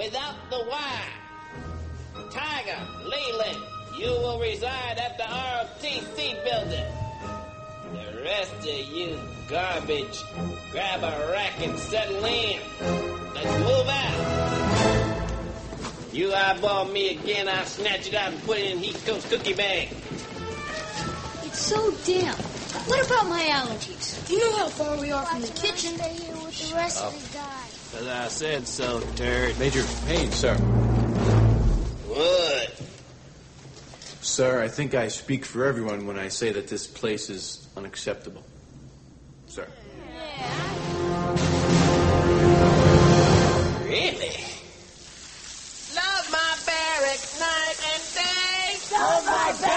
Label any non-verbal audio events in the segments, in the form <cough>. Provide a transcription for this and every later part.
without the Y. Tiger, Leland, you will reside at the ROTC building. The rest of you garbage, grab a rack and settle in. Let's move out. You eyeball me again, I'll snatch it out and put it in Heathcoat's cookie bag. It's so damp. What about my allergies? Do you know how far we are from the Watch kitchen? Stay here with the rest of the oh. guys. As I said so, turd. Major Payne, sir. What? Sir, I think I speak for everyone when I say that this place is unacceptable. Sir. Really? Love my barracks night and day. Love my barracks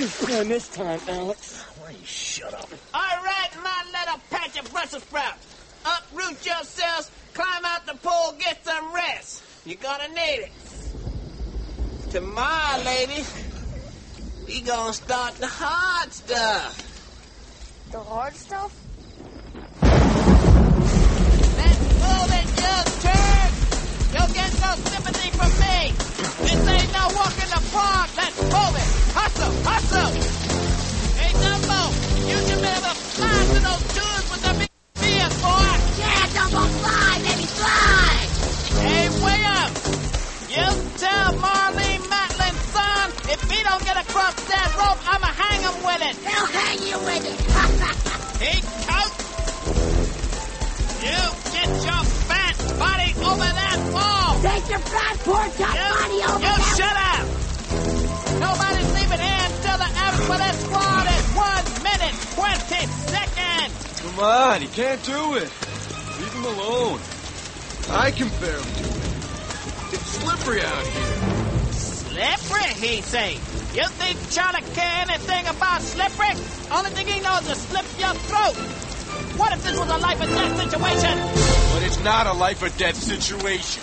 Good this time, Alex. Why you shut up? All right, my little patch of Brussels sprouts. Uproot yourselves, climb out the pole, get some rest. You're gonna need it. Tomorrow, lady, we gonna start the hard stuff. The hard stuff? Let's move it, you turd! You'll get no sympathy from me! This ain't no walk in the park! Let's move it! Hustle! Hustle! Hey, Dumbo! You should be able to fly to those dudes with the big beers, boy! Yeah, Dumbo, fly, baby, fly! Hey, William! You tell Marlee Matlin's son if he don't get across that rope, I'ma hang him with it! He'll hang you with it! <laughs> hey, coach! You get your Take your fat pork chop body over you that shut up! Nobody's leaving here until the average for that squad is one minute, 20 seconds! Come on, he can't do it. Leave him alone. I can barely do it. It's slippery out here. Slippery, he say. You think Charlie care anything about slippery? Only thing he knows is slip your throat. What if this was a life or death situation? But it's not a life or death situation.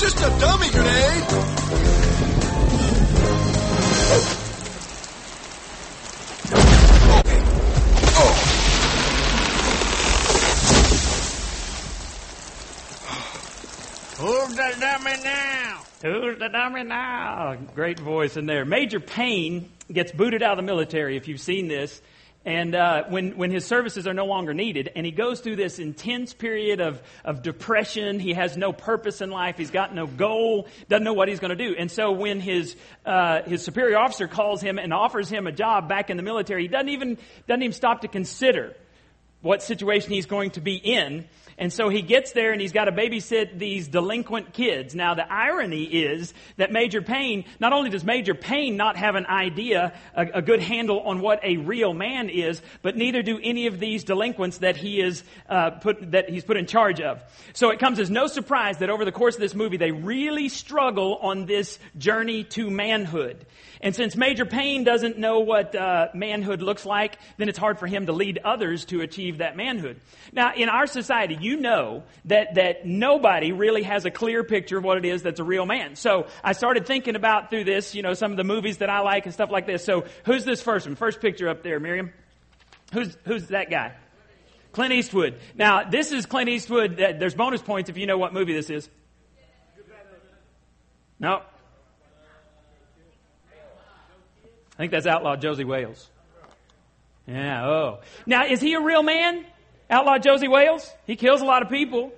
Just a dummy grenade. Who's the dummy now? Who's the dummy now? Great voice in there. Major Payne gets booted out of the military, if you've seen this. And uh, when, when his services are no longer needed, and he goes through this intense period of, of depression, he has no purpose in life, he's got no goal, doesn't know what he's going to do. And so when his, uh, his superior officer calls him and offers him a job back in the military, he doesn't even, doesn't even stop to consider what situation he's going to be in. And so he gets there and he's got to babysit these delinquent kids. Now the irony is that Major Payne, not only does Major Payne not have an idea, a, a good handle on what a real man is, but neither do any of these delinquents that he is uh, put that he's put in charge of. So it comes as no surprise that over the course of this movie they really struggle on this journey to manhood. And since Major Payne doesn't know what uh, manhood looks like, then it's hard for him to lead others to achieve that manhood. Now, in our society, you know that, that nobody really has a clear picture of what it is that's a real man. So I started thinking about through this, you know, some of the movies that I like and stuff like this. So who's this first one? First picture up there, Miriam. Who's, who's that guy? Clint Eastwood. Now, this is Clint Eastwood. There's bonus points if you know what movie this is. No. I think that's Outlaw Josey Wales. Yeah, oh. Now, is he a real man? Outlaw Josey Wales? He kills a lot of people.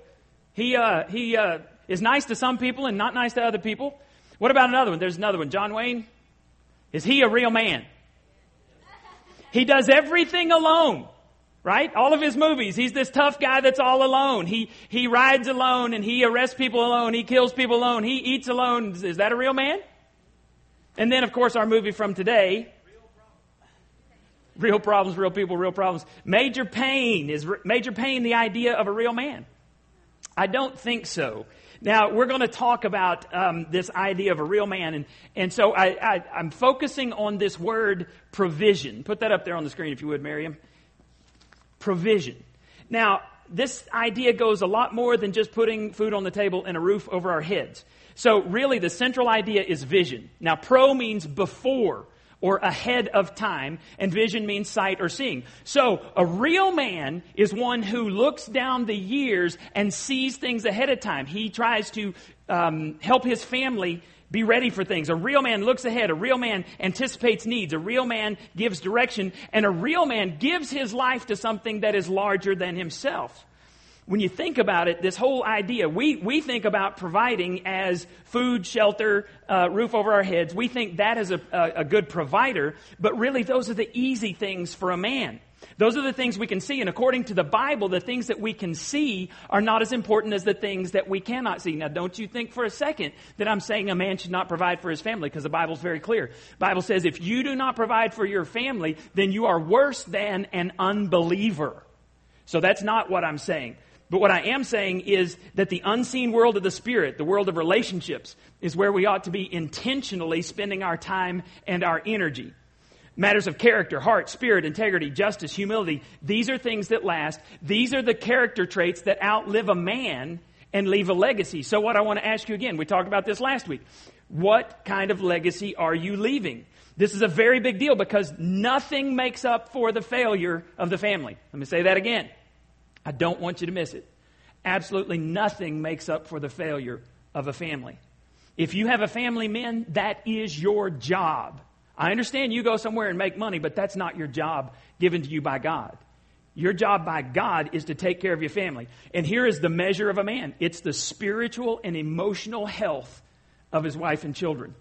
He, uh, he, uh, is nice to some people and not nice to other people. What about another one? There's another one. John Wayne? Is he a real man? He does everything alone. Right? All of his movies, he's this tough guy that's all alone. He, he rides alone and he arrests people alone. He kills people alone. He eats alone. Is that a real man? And then, of course, our movie from today. Real problems, real people, real problems. Major Payne Is Major Payne the idea of a real man? I don't think so. Now, we're going to talk about um, this idea of a real man. And, and so I, I, I'm focusing on this word provision. Put that up there on the screen if you would, Miriam. Provision. Now, this idea goes a lot more than just putting food on the table and a roof over our heads. So really the central idea is vision. Now pro means before or ahead of time, and vision means sight or seeing. So a real man is one who looks down the years and sees things ahead of time. He tries to um, help his family be ready for things. A real man looks ahead. A real man anticipates needs. A real man gives direction. And a real man gives his life to something that is larger than himself. When you think about it, this whole idea, we, we think about providing as food, shelter, uh, roof over our heads. We think that is a, a, a good provider, but really those are the easy things for a man. Those are the things we can see. And according to the Bible, the things that we can see are not as important as the things that we cannot see. Now, don't you think for a second that I'm saying a man should not provide for his family because the Bible's very clear. The Bible says if you do not provide for your family, then you are worse than an unbeliever. So that's not what I'm saying. But what I am saying is that the unseen world of the Spirit, the world of relationships, is where we ought to be intentionally spending our time and our energy. Matters of character, heart, spirit, integrity, justice, humility. These are things that last. These are the character traits that outlive a man and leave a legacy. So what I want to ask you again, we talked about this last week. What kind of legacy are you leaving? This is a very big deal because nothing makes up for the failure of the family. Let me say that again. I don't want you to miss it. Absolutely nothing makes up for the failure of a family. If you have a family, men, that is your job. I understand you go somewhere and make money, but that's not your job given to you by God. Your job by God is to take care of your family. And here is the measure of a man it's the spiritual and emotional health of his wife and children.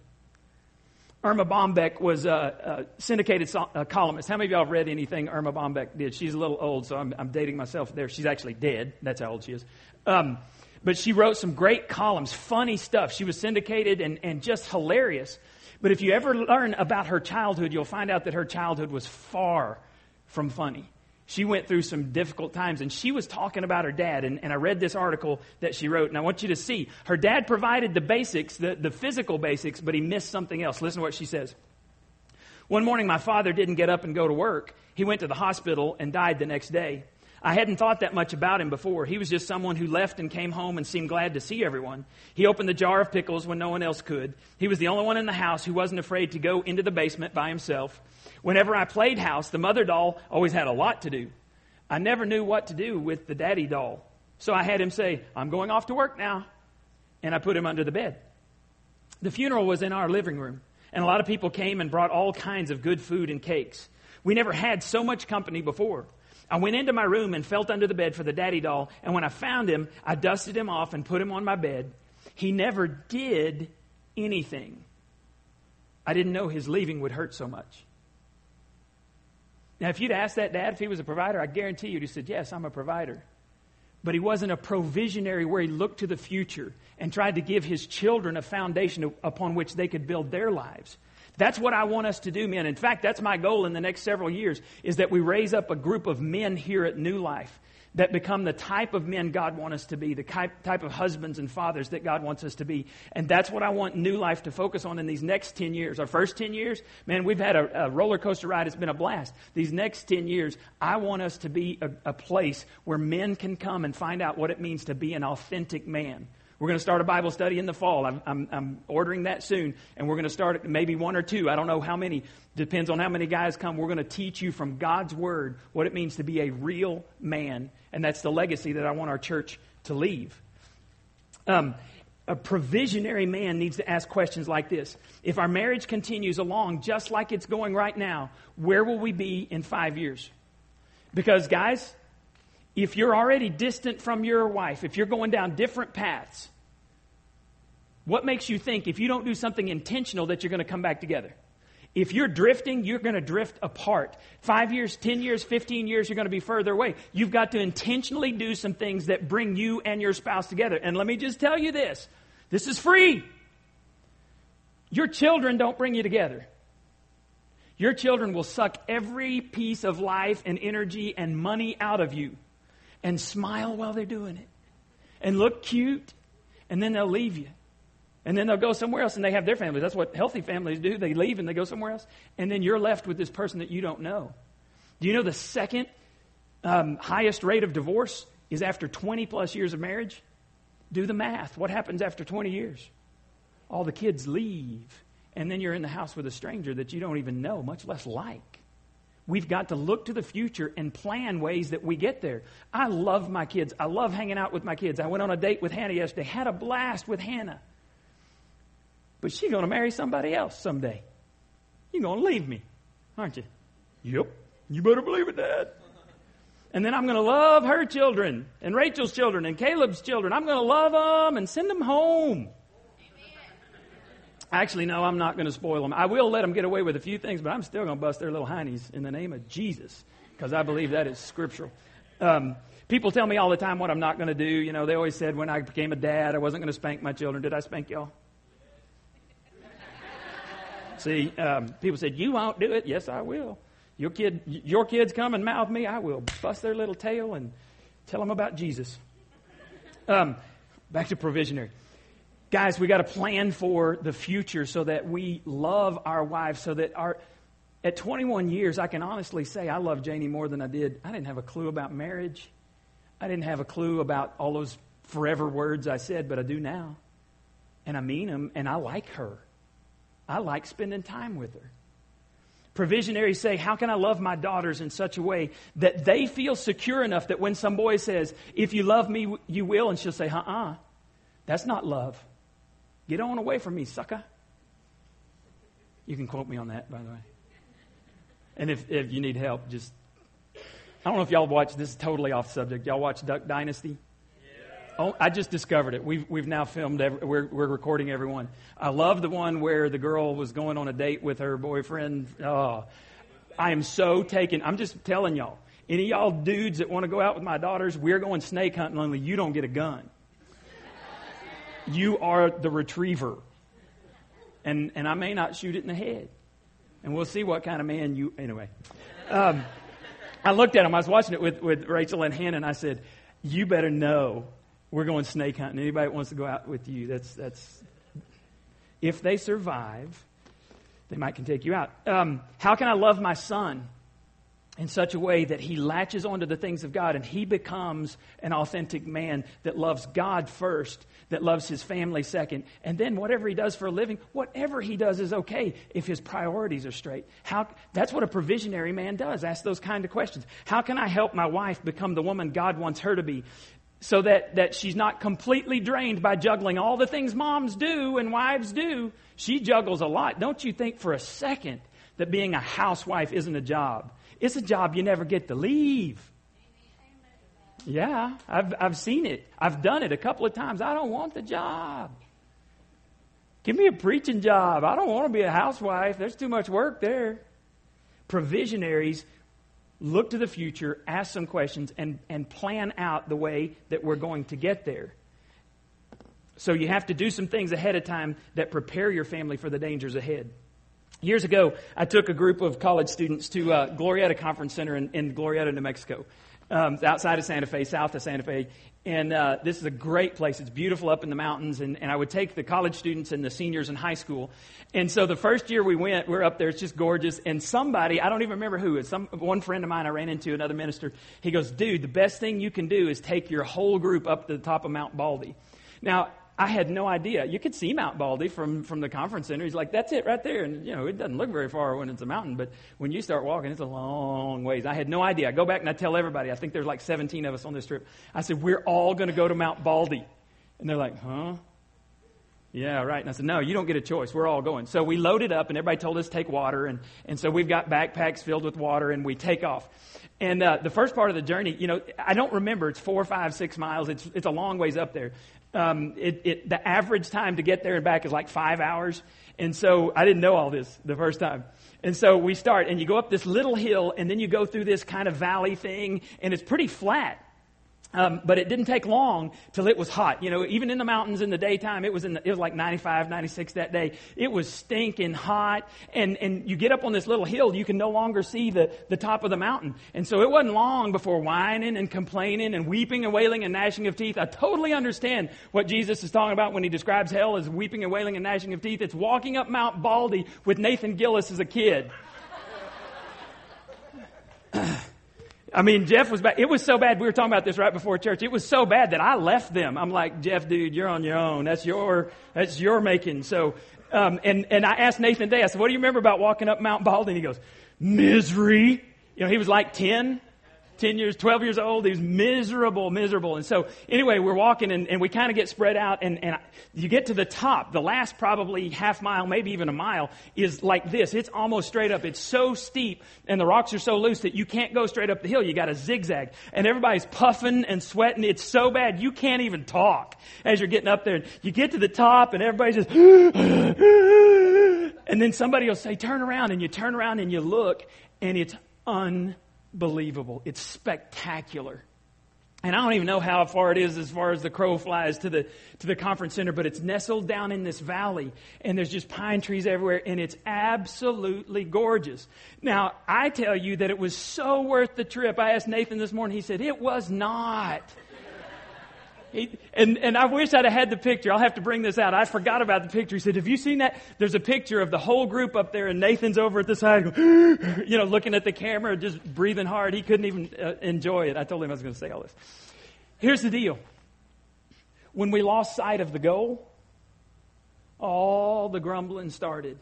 Erma Bombeck was a, a syndicated so, a columnist. How many of y'all have read anything Erma Bombeck did? She's a little old, so I'm, I'm dating myself there. She's actually dead. That's how old she is. Um, but she wrote some great columns, funny stuff. She was syndicated and, and just hilarious. But if you ever learn about her childhood, you'll find out that her childhood was far from funny. She went through some difficult times, and she was talking about her dad. And, and I read this article that she wrote, and I want you to see. Her dad provided the basics, the, the physical basics, but he missed something else. Listen to what she says. One morning, my father didn't get up and go to work. He went to the hospital and died the next day. I hadn't thought that much about him before. He was just someone who left and came home and seemed glad to see everyone. He opened the jar of pickles when no one else could. He was the only one in the house who wasn't afraid to go into the basement by himself. Whenever I played house, the mother doll always had a lot to do. I never knew what to do with the daddy doll. So I had him say, I'm going off to work now. And I put him under the bed. The funeral was in our living room, and a lot of people came and brought all kinds of good food and cakes. We never had so much company before. I went into my room and felt under the bed for the daddy doll, and when I found him, I dusted him off and put him on my bed. He never did anything. I didn't know his leaving would hurt so much. Now, if you'd asked that dad if he was a provider, I guarantee you he said, Yes, I'm a provider. But he wasn't a provisionary where he looked to the future and tried to give his children a foundation upon which they could build their lives. That's what I want us to do, men. In fact, that's my goal in the next several years is that we raise up a group of men here at New Life that become the type of men God wants us to be, the type of husbands and fathers that God wants us to be. And that's what I want New Life to focus on in these next 10 years. Our first 10 years, man, we've had a, a roller coaster ride. It's been a blast. These next 10 years, I want us to be a, a place where men can come and find out what it means to be an authentic man we're going to start a Bible study in the fall. I'm, I'm, I'm ordering that soon, and we're going to start maybe one or two. I don't know how many. Depends on how many guys come. We're going to teach you from God's Word what it means to be a real man, and that's the legacy that I want our church to leave. Um, a provisionary man needs to ask questions like this If our marriage continues along just like it's going right now, where will we be in five years? Because, guys, if you're already distant from your wife, if you're going down different paths, what makes you think if you don't do something intentional that you're going to come back together? If you're drifting, you're going to drift apart. Five years, 10 years, 15 years, you're going to be further away. You've got to intentionally do some things that bring you and your spouse together. And let me just tell you this this is free. Your children don't bring you together. Your children will suck every piece of life and energy and money out of you and smile while they're doing it and look cute, and then they'll leave you. And then they'll go somewhere else and they have their families. That's what healthy families do. They leave and they go somewhere else. And then you're left with this person that you don't know. Do you know the second um, highest rate of divorce is after 20 plus years of marriage, do the math. What happens after 20 years? All the kids leave, and then you're in the house with a stranger that you don't even know, much less like. We've got to look to the future and plan ways that we get there. I love my kids. I love hanging out with my kids. I went on a date with Hannah yesterday, had a blast with Hannah. But she's going to marry somebody else someday. You're going to leave me, aren't you? Yep. You better believe it, Dad. And then I'm going to love her children and Rachel's children and Caleb's children. I'm going to love them and send them home. Actually, no, I'm not going to spoil them. I will let them get away with a few things, but I'm still going to bust their little heinies in the name of Jesus because I believe that is scriptural. Um, people tell me all the time what I'm not going to do. You know, they always said when I became a dad, I wasn't going to spank my children. Did I spank y'all? See, um, people said, You won't do it. Yes, I will. Your, kid, your kids come and mouth me, I will bust their little tail and tell them about Jesus. Um, back to provisionary. Guys, we got to plan for the future so that we love our wives, so that our. At 21 years, I can honestly say I love Janie more than I did. I didn't have a clue about marriage. I didn't have a clue about all those forever words I said, but I do now. And I mean them, and I like her. I like spending time with her. Provisionaries say, How can I love my daughters in such a way that they feel secure enough that when some boy says, If you love me, you will, and she'll say, Uh uh, that's not love. Get on away from me, sucker. You can quote me on that, by the way. And if, if you need help, just. I don't know if y'all watch, this is totally off subject. Y'all watch Duck Dynasty? Oh, I just discovered it. We've, we've now filmed, every, we're, we're recording everyone. I love the one where the girl was going on a date with her boyfriend. Oh, I am so taken. I'm just telling y'all. Any y'all dudes that want to go out with my daughters, we're going snake hunting, only you don't get a gun. You are the retriever. And, and I may not shoot it in the head. And we'll see what kind of man you. Anyway. Um, I looked at him. I was watching it with, with Rachel and Hannah, and I said, You better know we're going snake hunting. Anybody wants to go out with you, that's, that's, if they survive, they might can take you out. Um, how can I love my son in such a way that he latches onto the things of God and he becomes an authentic man that loves God first, that loves his family second, and then whatever he does for a living, whatever he does is okay if his priorities are straight. How, that's what a provisionary man does. Ask those kind of questions. How can I help my wife become the woman God wants her to be? So that, that she's not completely drained by juggling all the things moms do and wives do. She juggles a lot. Don't you think for a second that being a housewife isn't a job? It's a job you never get to leave. Yeah, I've, I've seen it. I've done it a couple of times. I don't want the job. Give me a preaching job. I don't want to be a housewife. There's too much work there. Provisionaries look to the future, ask some questions, and, and plan out the way that we're going to get there. So you have to do some things ahead of time that prepare your family for the dangers ahead. Years ago, I took a group of college students to uh, Glorieta Conference Center in, in Glorieta, New Mexico um, outside of Santa Fe, south of Santa Fe. And uh, this is a great place. It's beautiful up in the mountains. And, and I would take the college students and the seniors in high school. And so the first year we went, we're up there. It's just gorgeous. And somebody, I don't even remember who, it's some, one friend of mine I ran into, another minister. He goes, dude, the best thing you can do is take your whole group up to the top of Mount Baldy. Now, I had no idea. You could see Mount Baldy from, from the conference center. He's like, that's it right there. And, you know, it doesn't look very far when it's a mountain, but when you start walking, it's a long ways. I had no idea. I go back and I tell everybody, I think there's like 17 of us on this trip. I said, we're all going to go to Mount Baldy. And they're like, huh? Yeah, right. And I said, no, you don't get a choice. We're all going. So we loaded up and everybody told us take water. And, and so we've got backpacks filled with water and we take off. And uh, the first part of the journey, you know, I don't remember. It's four, five, six miles. It's, it's a long ways up there um, it, it, the average time to get there and back is like five hours. And so I didn't know all this the first time. And so we start, and you go up this little hill, and then you go through this kind of valley thing, and it's pretty flat. Um, but it didn't take long till it was hot. You know, even in the mountains in the daytime, it was in the, it was like 95, 96 that day. It was stinking hot. And, and you get up on this little hill, you can no longer see the, the top of the mountain. And so it wasn't long before whining and complaining and weeping and wailing and gnashing of teeth. I totally understand what Jesus is talking about when he describes hell as weeping and wailing and gnashing of teeth. It's walking up Mount Baldy with Nathan Gillis as a kid. I mean, Jeff was bad. It was so bad. We were talking about this right before church. It was so bad that I left them. I'm like, Jeff, dude, you're on your own. That's your, that's your making. So, um, and, and I asked Nathan Day, I said, what do you remember about walking up Mount Bald? And He goes, misery. You know, he was like 10. 10 years, 12 years old. He was miserable, miserable. And so, anyway, we're walking and, and we kind of get spread out and, and you get to the top. The last probably half mile, maybe even a mile, is like this. It's almost straight up. It's so steep and the rocks are so loose that you can't go straight up the hill. You got to zigzag. And everybody's puffing and sweating. It's so bad you can't even talk as you're getting up there. You get to the top and everybody's just, <gasps> and then somebody will say, turn around. And you turn around and you look and it's unbelievable believable. It's spectacular. And I don't even know how far it is as far as the crow flies to the, to the conference center, but it's nestled down in this valley and there's just pine trees everywhere and it's absolutely gorgeous. Now, I tell you that it was so worth the trip. I asked Nathan this morning, he said, it was not. And, and I wish I'd have had the picture. I'll have to bring this out. I forgot about the picture. He said, Have you seen that? There's a picture of the whole group up there, and Nathan's over at the side, <gasps> you know, looking at the camera, just breathing hard. He couldn't even uh, enjoy it. I told him I was going to say all this. Here's the deal when we lost sight of the goal, all the grumbling started.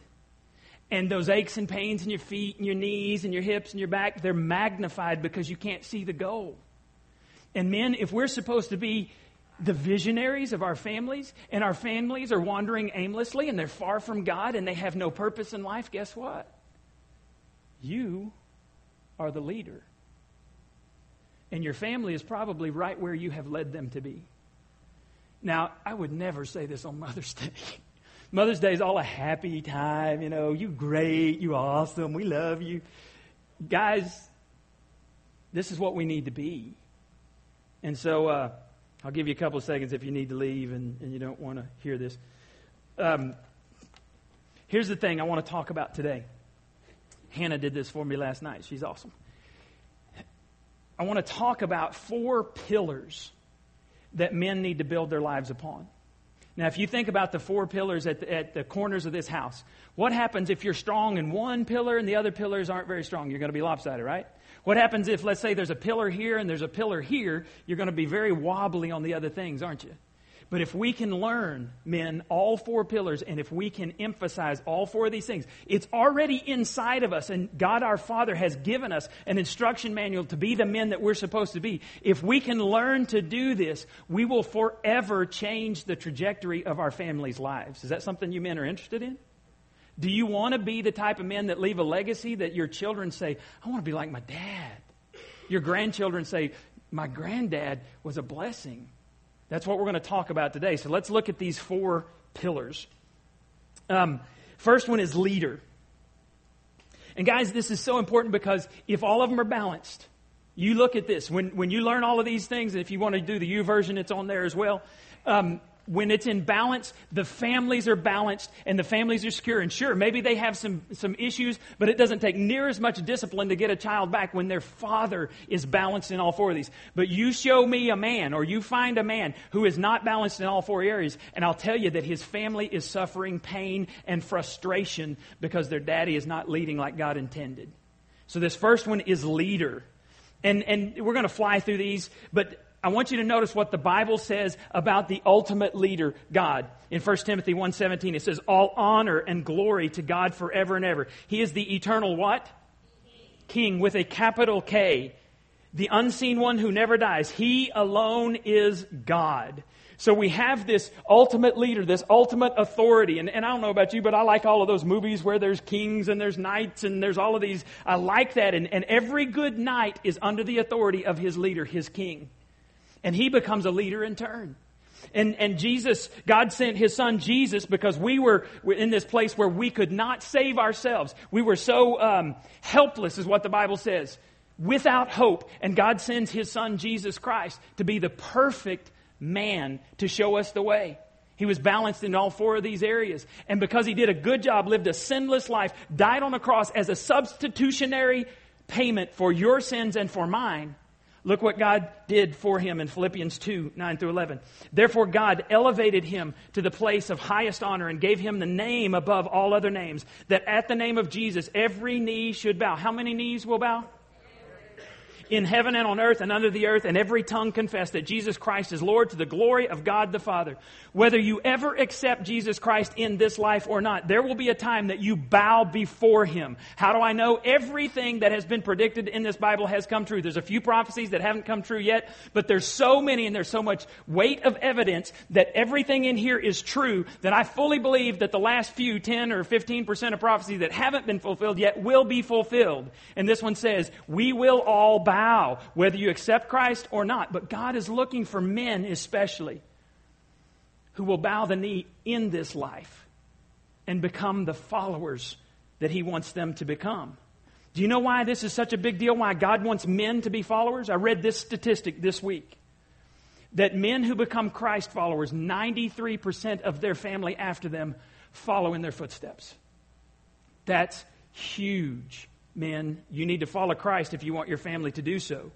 And those aches and pains in your feet and your knees and your hips and your back, they're magnified because you can't see the goal. And men, if we're supposed to be the visionaries of our families, and our families are wandering aimlessly and they're far from God and they have no purpose in life, guess what? You are the leader. And your family is probably right where you have led them to be. Now, I would never say this on <laughs> Mother's Day. Mother's Day is all a happy time, you know, you great, you awesome, we love you. Guys, this is what we need to be. And so, uh, I'll give you a couple of seconds if you need to leave and, and you don't want to hear this. Um, here's the thing I want to talk about today. Hannah did this for me last night. She's awesome. I want to talk about four pillars that men need to build their lives upon. Now, if you think about the four pillars at the, at the corners of this house, what happens if you're strong in one pillar and the other pillars aren't very strong? You're going to be lopsided, right? What happens if, let's say, there's a pillar here and there's a pillar here? You're going to be very wobbly on the other things, aren't you? But if we can learn, men, all four pillars, and if we can emphasize all four of these things, it's already inside of us, and God our Father has given us an instruction manual to be the men that we're supposed to be. If we can learn to do this, we will forever change the trajectory of our families' lives. Is that something you men are interested in? Do you want to be the type of men that leave a legacy that your children say, I want to be like my dad? Your grandchildren say, My granddad was a blessing. That's what we're going to talk about today. So let's look at these four pillars. Um, first one is leader. And guys, this is so important because if all of them are balanced, you look at this. When, when you learn all of these things, and if you want to do the YouVersion, it's on there as well. Um, when it's in balance, the families are balanced and the families are secure. And sure, maybe they have some, some issues, but it doesn't take near as much discipline to get a child back when their father is balanced in all four of these. But you show me a man or you find a man who is not balanced in all four areas, and I'll tell you that his family is suffering pain and frustration because their daddy is not leading like God intended. So this first one is leader. And, and we're going to fly through these, but I want you to notice what the Bible says about the ultimate leader, God. In 1 Timothy 1:17 it says all honor and glory to God forever and ever. He is the eternal what? King with a capital K. The unseen one who never dies. He alone is God. So we have this ultimate leader, this ultimate authority. And, and I don't know about you, but I like all of those movies where there's kings and there's knights and there's all of these. I like that. And, and every good knight is under the authority of his leader, his king and he becomes a leader in turn. And, and Jesus, God sent his son Jesus because we were in this place where we could not save ourselves. We were so um, helpless, is what the Bible says, without hope. And God sends his son Jesus Christ to be the perfect man to show us the way. He was balanced in all four of these areas. And because he did a good job, lived a sinless life, died on the cross as a substitutionary payment for your sins and for mine, Look what God did for him in Philippians 2 9 through 11. Therefore, God elevated him to the place of highest honor and gave him the name above all other names, that at the name of Jesus every knee should bow. How many knees will bow? In heaven and on earth and under the earth, and every tongue confess that Jesus Christ is Lord to the glory of God the Father. Whether you ever accept Jesus Christ in this life or not, there will be a time that you bow before Him. How do I know? Everything that has been predicted in this Bible has come true. There's a few prophecies that haven't come true yet, but there's so many and there's so much weight of evidence that everything in here is true that I fully believe that the last few 10 or 15% of prophecies that haven't been fulfilled yet will be fulfilled. And this one says, we will all bow, whether you accept Christ or not. But God is looking for men especially who will bow the knee in this life and become the followers that He wants them to become. Do you know why this is such a big deal? Why God wants men to be followers? I read this statistic this week that men who become Christ followers, 93% of their family after them follow in their footsteps. That's huge, men. You need to follow Christ if you want your family to do so.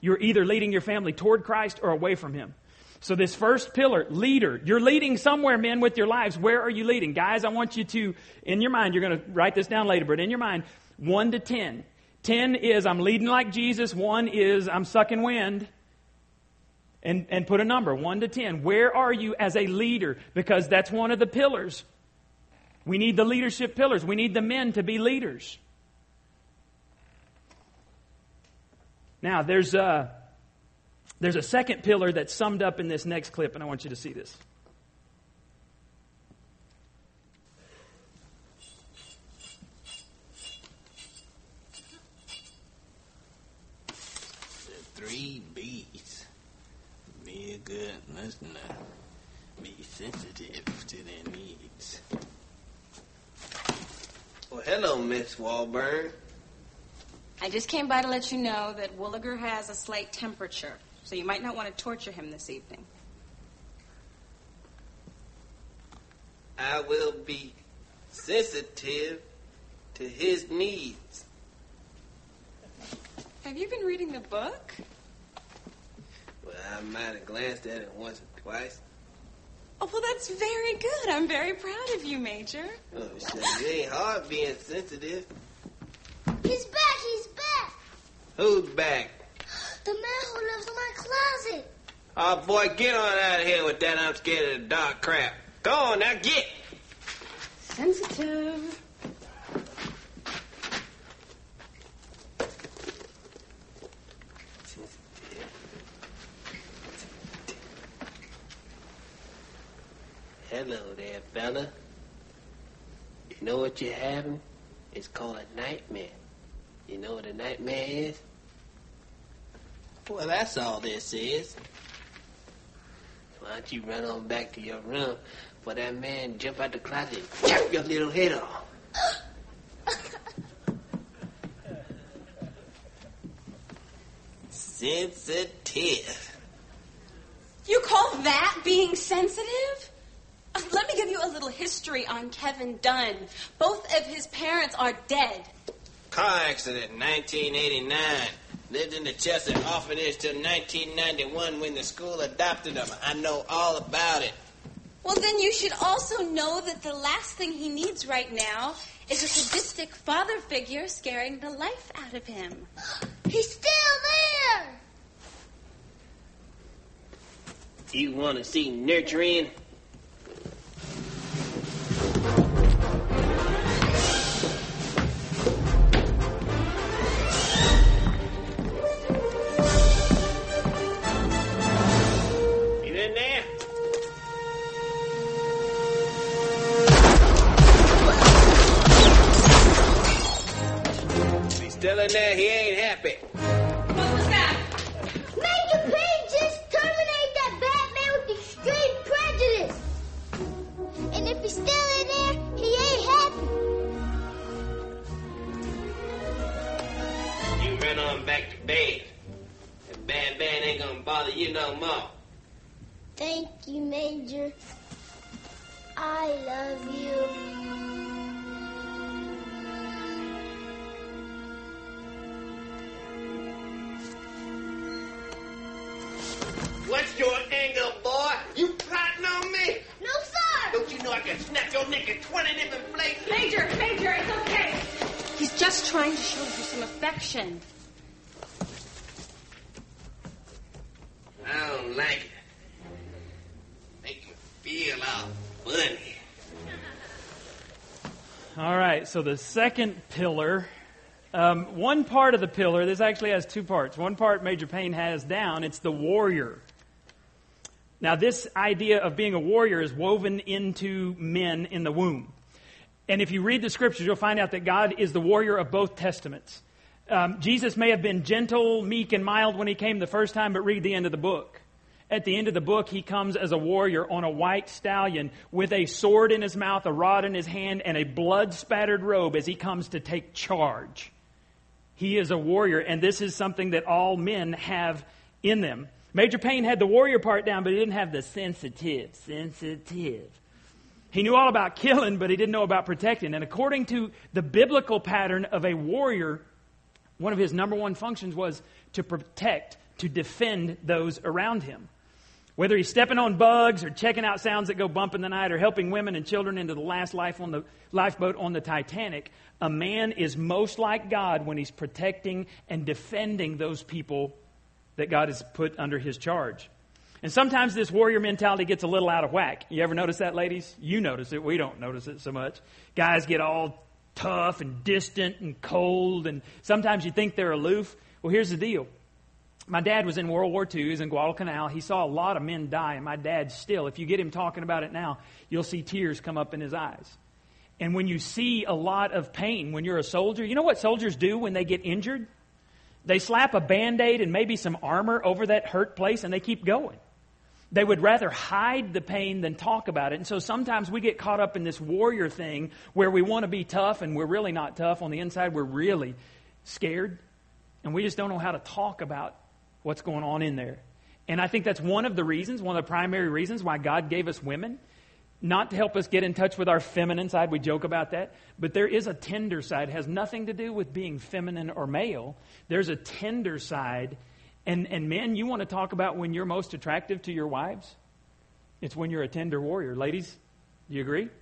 You're either leading your family toward Christ or away from Him. So, this first pillar, leader, you're leading somewhere, men, with your lives. Where are you leading? Guys, I want you to, in your mind, you're going to write this down later, but in your mind, 1 to 10. 10 is I'm leading like Jesus, 1 is I'm sucking wind. And, and put a number, 1 to 10. Where are you as a leader? Because that's one of the pillars. We need the leadership pillars. We need the men to be leaders. Now, there's a, there's a second pillar that's summed up in this next clip, and I want you to see this. The three B's. Be a good listener. Be sensitive to their needs. Well, hello, Miss Walburn. I just came by to let you know that Wooliger has a slight temperature, so you might not want to torture him this evening. I will be sensitive to his needs. Have you been reading the book? Well, I might have glanced at it once or twice. Oh, well, that's very good. I'm very proud of you, Major. Oh, it ain't hard being sensitive. He's back, he's back. Who's back? The man who lives in my closet. Oh, boy, get on out of here with that I'm scared of the dark crap. Go on, now get. Sensitive. Hello there, fella. You know what you're having? It's called a nightmare. You know what a nightmare is? Well, that's all this is. Why don't you run on back to your room for that man jump out the closet and chop your little head off? <laughs> Sensitive. You call that being sensitive? Uh, Let me give you a little history on Kevin Dunn. Both of his parents are dead. Car accident in 1989. Lived in the Chester orphanage till 1991 when the school adopted him. I know all about it. Well, then you should also know that the last thing he needs right now is a sadistic father figure scaring the life out of him. <gasps> He's still there. You want to see nurturing? In there, he ain't happy. What was that? Major Payne just terminated that Batman with extreme prejudice. And if he's still in there, he ain't happy. You run on back to bed. And Bad Bad ain't gonna bother you no more. Thank you, Major. I love you. What's your angle, boy? You plotting on me? No, sir. Don't you know I can snap your neck in 20 different places? Major, Major, it's okay. He's just trying to show you some affection. I don't like it. Make me feel all funny. All right, so the second pillar, um, one part of the pillar, this actually has two parts. One part Major Payne has down, it's the warrior. Now, this idea of being a warrior is woven into men in the womb. And if you read the scriptures, you'll find out that God is the warrior of both testaments. Um, Jesus may have been gentle, meek, and mild when he came the first time, but read the end of the book. At the end of the book, he comes as a warrior on a white stallion with a sword in his mouth, a rod in his hand, and a blood spattered robe as he comes to take charge. He is a warrior, and this is something that all men have in them. Major Payne had the warrior part down, but he didn't have the sensitive. Sensitive. He knew all about killing, but he didn't know about protecting. And according to the biblical pattern of a warrior, one of his number one functions was to protect, to defend those around him. Whether he's stepping on bugs or checking out sounds that go bump in the night or helping women and children into the last life on the lifeboat on the Titanic, a man is most like God when he's protecting and defending those people that God has put under his charge. And sometimes this warrior mentality gets a little out of whack. You ever notice that, ladies? You notice it. We don't notice it so much. Guys get all tough and distant and cold, and sometimes you think they're aloof. Well, here's the deal my dad was in World War II. He was in Guadalcanal. He saw a lot of men die, and my dad still, if you get him talking about it now, you'll see tears come up in his eyes. And when you see a lot of pain when you're a soldier, you know what soldiers do when they get injured? They slap a band aid and maybe some armor over that hurt place and they keep going. They would rather hide the pain than talk about it. And so sometimes we get caught up in this warrior thing where we want to be tough and we're really not tough. On the inside, we're really scared. And we just don't know how to talk about what's going on in there. And I think that's one of the reasons, one of the primary reasons why God gave us women. Not to help us get in touch with our feminine side, we joke about that, but there is a tender side. It has nothing to do with being feminine or male. There's a tender side. And, and men, you want to talk about when you're most attractive to your wives? It's when you're a tender warrior. Ladies, do you agree? Amen.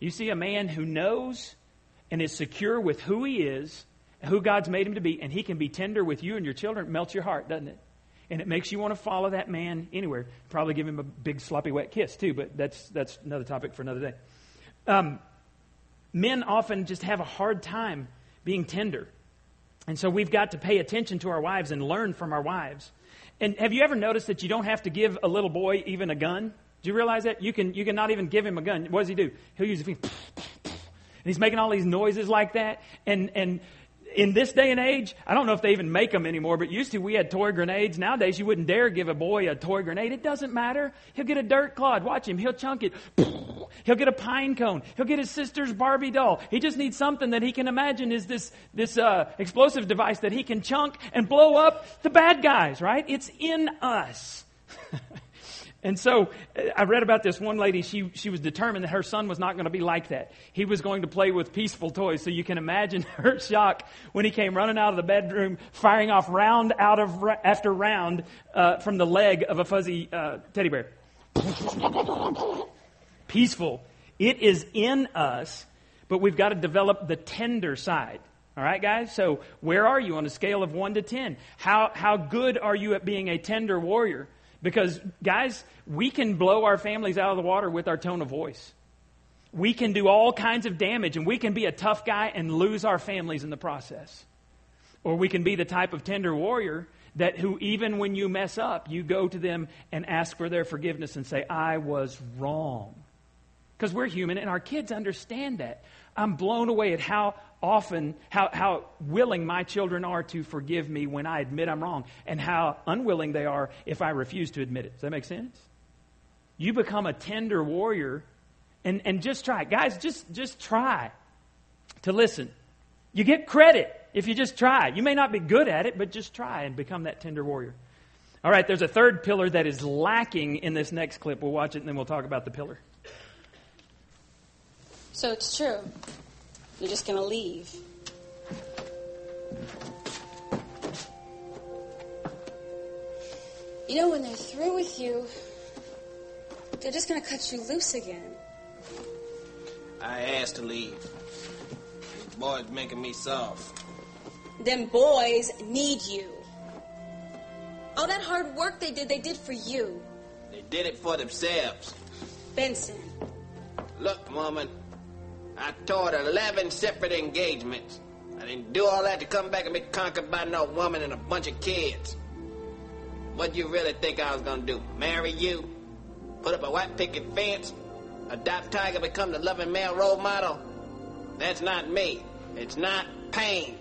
You see a man who knows and is secure with who he is who God's made him to be, and he can be tender with you and your children, melts your heart, doesn't it? And it makes you want to follow that man anywhere. Probably give him a big sloppy wet kiss too, but that's that's another topic for another day. Um, men often just have a hard time being tender, and so we've got to pay attention to our wives and learn from our wives. And have you ever noticed that you don't have to give a little boy even a gun? Do you realize that you can you can not even give him a gun? What does he do? He'll use a finger, and he's making all these noises like that, and and in this day and age, I don't know if they even make them anymore, but used to we had toy grenades. Nowadays, you wouldn't dare give a boy a toy grenade. It doesn't matter. He'll get a dirt clod. Watch him. He'll chunk it. <laughs> He'll get a pine cone. He'll get his sister's Barbie doll. He just needs something that he can imagine is this, this uh, explosive device that he can chunk and blow up the bad guys, right? It's in us. <laughs> And so uh, I read about this one lady. She, she was determined that her son was not going to be like that. He was going to play with peaceful toys. So you can imagine <laughs> her shock when he came running out of the bedroom, firing off round out of after round uh, from the leg of a fuzzy uh, teddy bear. Peaceful. It is in us, but we've got to develop the tender side. All right, guys? So where are you on a scale of 1 to 10? How, how good are you at being a tender warrior? Because, guys, we can blow our families out of the water with our tone of voice. We can do all kinds of damage, and we can be a tough guy and lose our families in the process. Or we can be the type of tender warrior that who, even when you mess up, you go to them and ask for their forgiveness and say, I was wrong. Because we're human, and our kids understand that. I'm blown away at how often, how, how willing my children are to forgive me when I admit I'm wrong, and how unwilling they are if I refuse to admit it. Does that make sense? You become a tender warrior, and, and just try. Guys, just, just try to listen. You get credit if you just try. You may not be good at it, but just try and become that tender warrior. All right, there's a third pillar that is lacking in this next clip. We'll watch it and then we'll talk about the pillar. So it's true. You're just going to leave. You know, when they're through with you, they're just going to cut you loose again. I asked to leave. These boys making me soft. Them boys need you. All that hard work they did, they did for you. They did it for themselves. Benson. Look, woman, I toured 11 separate engagements. I didn't do all that to come back and be conquered by no woman and a bunch of kids. What you really think I was gonna do? Marry you? Put up a white picket fence? Adopt Tiger, become the loving male role model? That's not me. It's not Payne.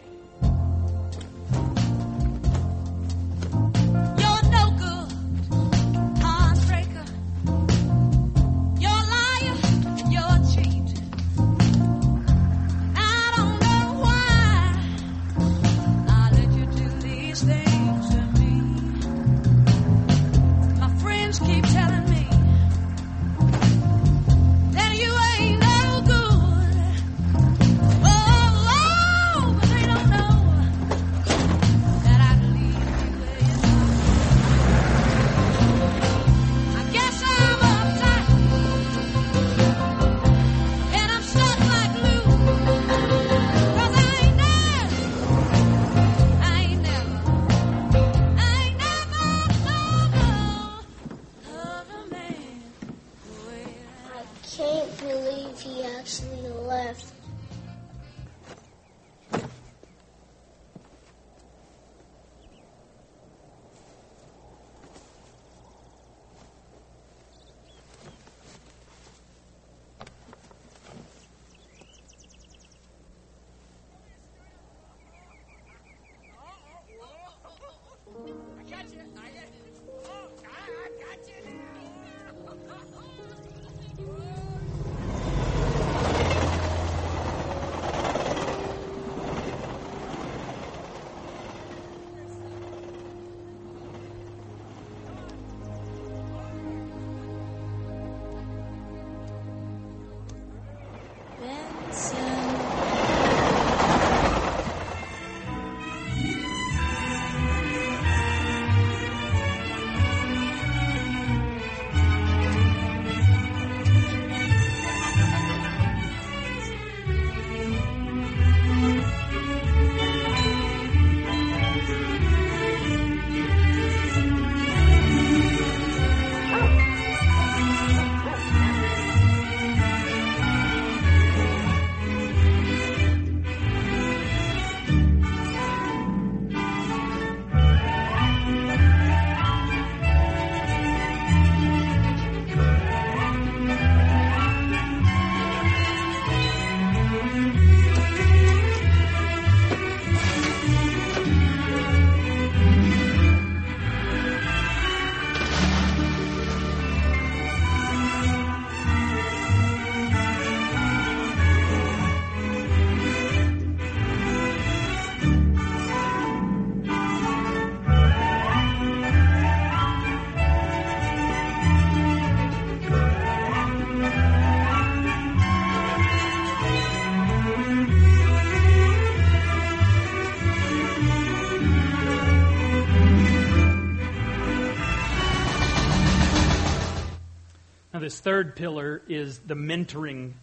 Third pillar is the mentoring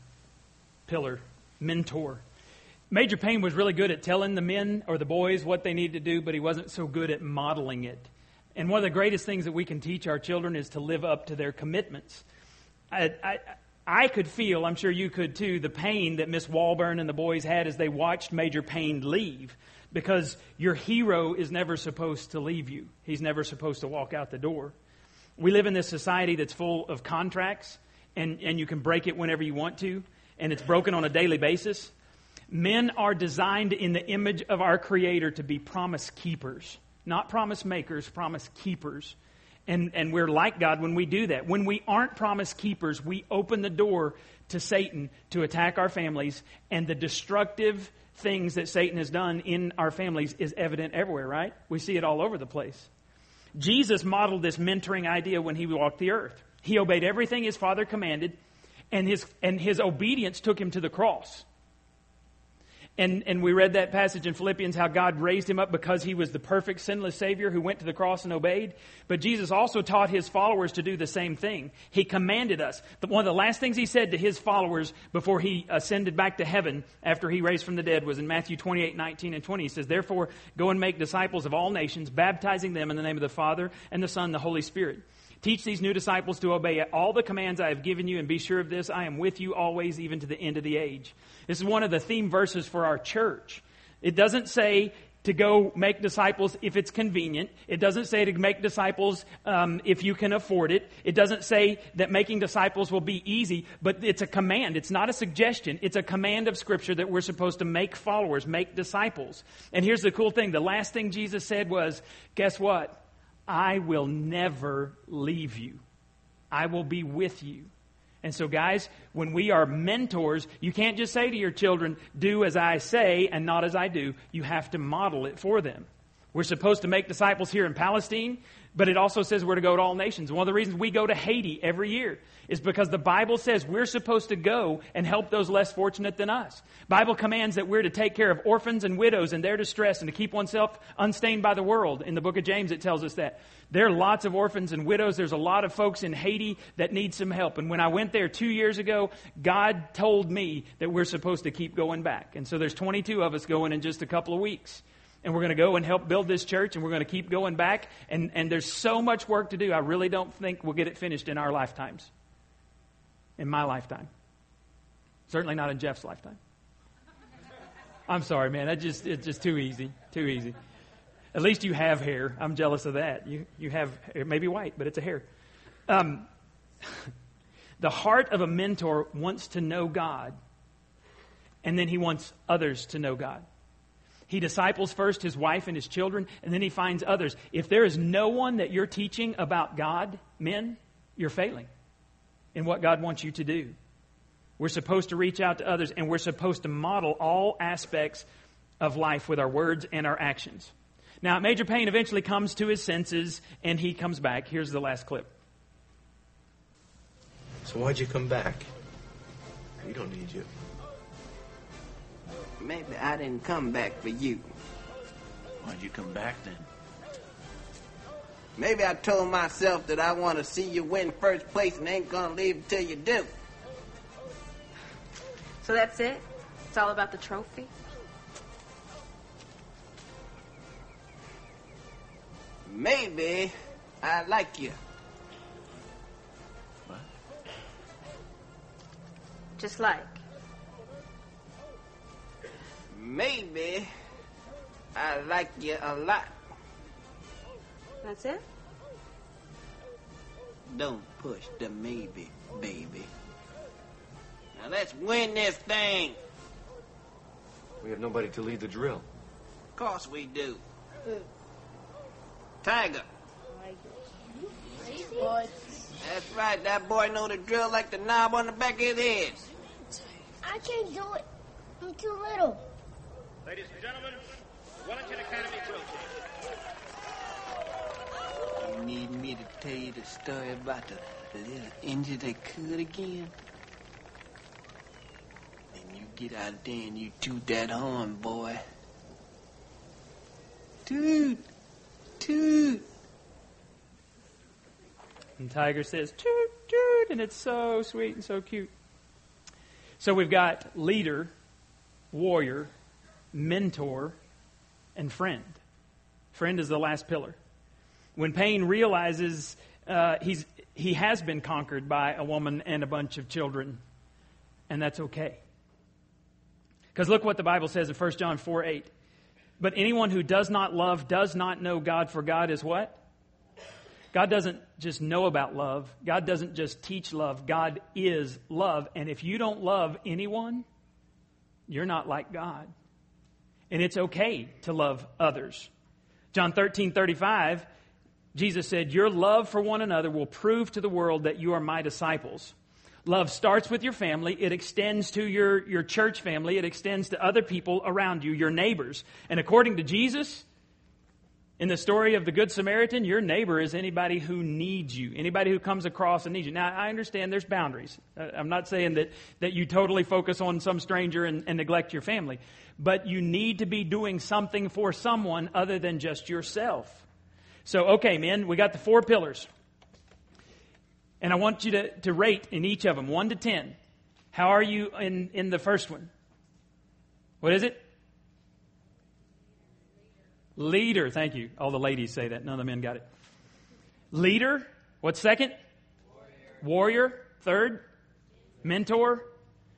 pillar, mentor. Major Payne was really good at telling the men or the boys what they needed to do, but he wasn't so good at modeling it. And one of the greatest things that we can teach our children is to live up to their commitments. I, I, I could feel, I'm sure you could too, the pain that Miss Walburn and the boys had as they watched Major Payne leave. Because your hero is never supposed to leave you. He's never supposed to walk out the door. We live in this society that's full of contracts, and, and you can break it whenever you want to, and it's broken on a daily basis. Men are designed in the image of our Creator to be promise keepers, not promise makers, promise keepers. And, and we're like God when we do that. When we aren't promise keepers, we open the door to Satan to attack our families, and the destructive things that Satan has done in our families is evident everywhere, right? We see it all over the place. Jesus modeled this mentoring idea when he walked the earth. He obeyed everything his father commanded, and his, and his obedience took him to the cross. And, and we read that passage in Philippians how God raised him up because he was the perfect sinless Savior who went to the cross and obeyed. But Jesus also taught his followers to do the same thing. He commanded us. One of the last things he said to his followers before he ascended back to heaven after he raised from the dead was in Matthew 28, 19 and 20. He says, Therefore, go and make disciples of all nations, baptizing them in the name of the Father and the Son and the Holy Spirit. Teach these new disciples to obey all the commands I have given you, and be sure of this I am with you always, even to the end of the age. This is one of the theme verses for our church. It doesn't say to go make disciples if it's convenient. It doesn't say to make disciples um, if you can afford it. It doesn't say that making disciples will be easy, but it's a command. It's not a suggestion. It's a command of Scripture that we're supposed to make followers, make disciples. And here's the cool thing the last thing Jesus said was, guess what? I will never leave you. I will be with you. And so, guys, when we are mentors, you can't just say to your children, do as I say and not as I do. You have to model it for them. We're supposed to make disciples here in Palestine, but it also says we're to go to all nations. One of the reasons we go to Haiti every year is because the Bible says we're supposed to go and help those less fortunate than us. Bible commands that we're to take care of orphans and widows in their distress and to keep oneself unstained by the world. In the book of James it tells us that. There are lots of orphans and widows. There's a lot of folks in Haiti that need some help. And when I went there 2 years ago, God told me that we're supposed to keep going back. And so there's 22 of us going in just a couple of weeks and we're going to go and help build this church and we're going to keep going back and, and there's so much work to do i really don't think we'll get it finished in our lifetimes in my lifetime. Certainly not in Jeff's lifetime. I'm sorry, man. That just it's just too easy. Too easy. At least you have hair. I'm jealous of that. You you have it may be white, but it's a hair. Um, <laughs> the heart of a mentor wants to know God, and then he wants others to know God. He disciples first his wife and his children, and then he finds others. If there is no one that you're teaching about God, men, you're failing in what God wants you to do. We're supposed to reach out to others, and we're supposed to model all aspects of life with our words and our actions. Now, Major Payne eventually comes to his senses, and he comes back. Here's the last clip. So why'd you come back? We don't need you. Maybe I didn't come back for you. Why'd you come back then? Maybe I told myself that I want to see you win first place and ain't gonna leave until you do. So that's it? It's all about the trophy? Maybe I like you. What? Just like. Maybe I like you a lot. That's it? Don't push the maybe, baby. Now let's win this thing. We have nobody to lead the drill. Of course we do. Tiger. That's right. That boy know the drill like the knob on the back of his head. I can't do it. I'm too little. Ladies and gentlemen, Wellington Academy drill team. You need me to tell you the story about the little engine that could again? Then you get out there and you toot that horn, boy. Toot! Toot! And Tiger says, toot, toot, and it's so sweet and so cute. So we've got leader, warrior, mentor, and friend. Friend is the last pillar. When Payne realizes uh, he's, he has been conquered by a woman and a bunch of children, and that's okay. Because look what the Bible says in 1 John 4 8. But anyone who does not love does not know God, for God is what? God doesn't just know about love. God doesn't just teach love. God is love. And if you don't love anyone, you're not like God. And it's okay to love others. John 13, 35, Jesus said, Your love for one another will prove to the world that you are my disciples. Love starts with your family. It extends to your, your church family. It extends to other people around you, your neighbors. And according to Jesus, In the story of the Good Samaritan, your neighbor is anybody who needs you, anybody who comes across and needs you. Now, I understand there's boundaries. Uh, I'm not saying that, that you totally focus on some stranger and, and neglect your family, but you need to be doing something for someone other than just yourself. So, okay, men, we got the four pillars. And I want you to, to rate in each of them, 1 to 10. How are you in, in the first one? What is it? Leader. Thank you. All the ladies say that. None of the men got it. Leader. What's second? Warrior. Warrior. Third. Mentor.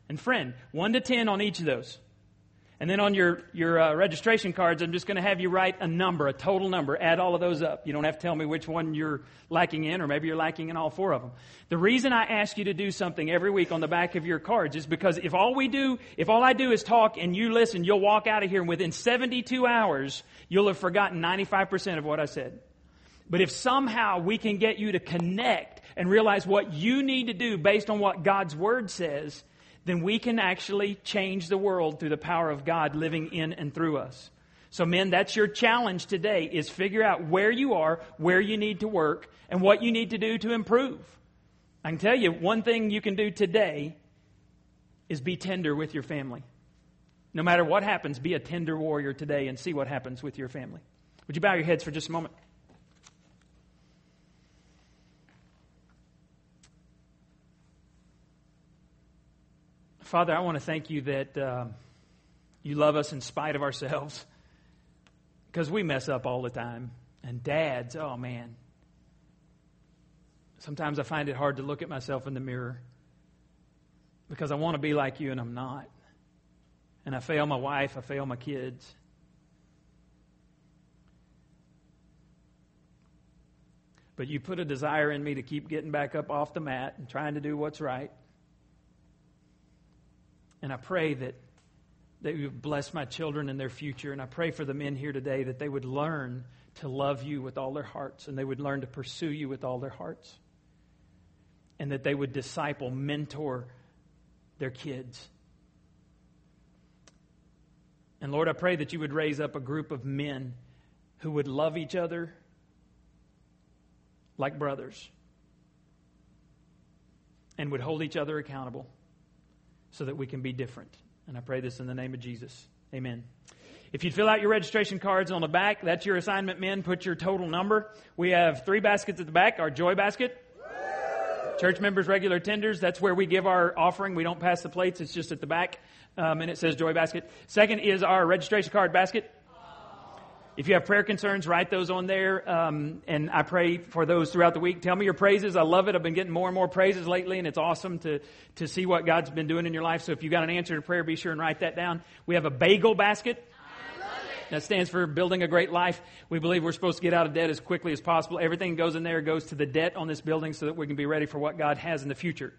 And friend. 1 to 10 on each of those. And then on your, your uh, registration cards, I'm just going to have you write a number, a total number. Add all of those up. You don't have to tell me which one you're lacking in, or maybe you're lacking in all four of them. The reason I ask you to do something every week on the back of your cards is because if all we do, if all I do is talk and you listen, you'll walk out of here and within 72 hours, you'll have forgotten 95% of what I said. But if somehow we can get you to connect and realize what you need to do based on what God's Word says, then we can actually change the world through the power of God living in and through us. So men, that's your challenge today is figure out where you are, where you need to work, and what you need to do to improve. I can tell you one thing you can do today is be tender with your family. No matter what happens, be a tender warrior today and see what happens with your family. Would you bow your heads for just a moment? Father, I want to thank you that uh, you love us in spite of ourselves because we mess up all the time. And dads, oh man. Sometimes I find it hard to look at myself in the mirror because I want to be like you and I'm not. And I fail my wife, I fail my kids. But you put a desire in me to keep getting back up off the mat and trying to do what's right. And I pray that, that you bless my children and their future. And I pray for the men here today that they would learn to love you with all their hearts and they would learn to pursue you with all their hearts. And that they would disciple, mentor their kids. And Lord, I pray that you would raise up a group of men who would love each other like brothers and would hold each other accountable so that we can be different. And I pray this in the name of Jesus. Amen. If you'd fill out your registration cards on the back, that's your assignment, men. Put your total number. We have three baskets at the back our joy basket. Church members, regular tenders, that's where we give our offering. We don't pass the plates, it's just at the back. Um, and it says joy basket. Second is our registration card basket. If you have prayer concerns, write those on there. Um, and I pray for those throughout the week. Tell me your praises. I love it. I've been getting more and more praises lately, and it's awesome to, to see what God's been doing in your life. So if you've got an answer to prayer, be sure and write that down. We have a bagel basket. That stands for building a great life. We believe we're supposed to get out of debt as quickly as possible. Everything goes in there goes to the debt on this building so that we can be ready for what God has in the future.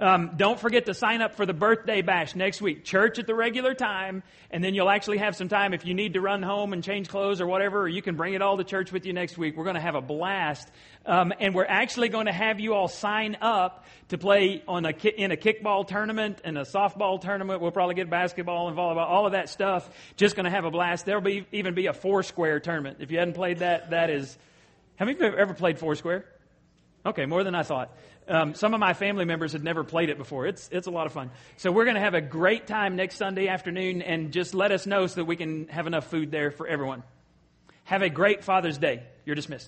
Um, don't forget to sign up for the birthday bash next week. Church at the regular time, and then you'll actually have some time if you need to run home and change clothes or whatever, or you can bring it all to church with you next week. We're going to have a blast, um, and we're actually going to have you all sign up to play on a in a kickball tournament and a softball tournament. We'll probably get basketball and volleyball, all of that stuff. Just going to have a blast. There'll be even be a Foursquare tournament. If you hadn't played that, that is. Have you ever played Foursquare? Okay, more than I thought. Um, some of my family members had never played it before. It's, it's a lot of fun. So we're going to have a great time next Sunday afternoon and just let us know so that we can have enough food there for everyone. Have a great Father's Day. You're dismissed.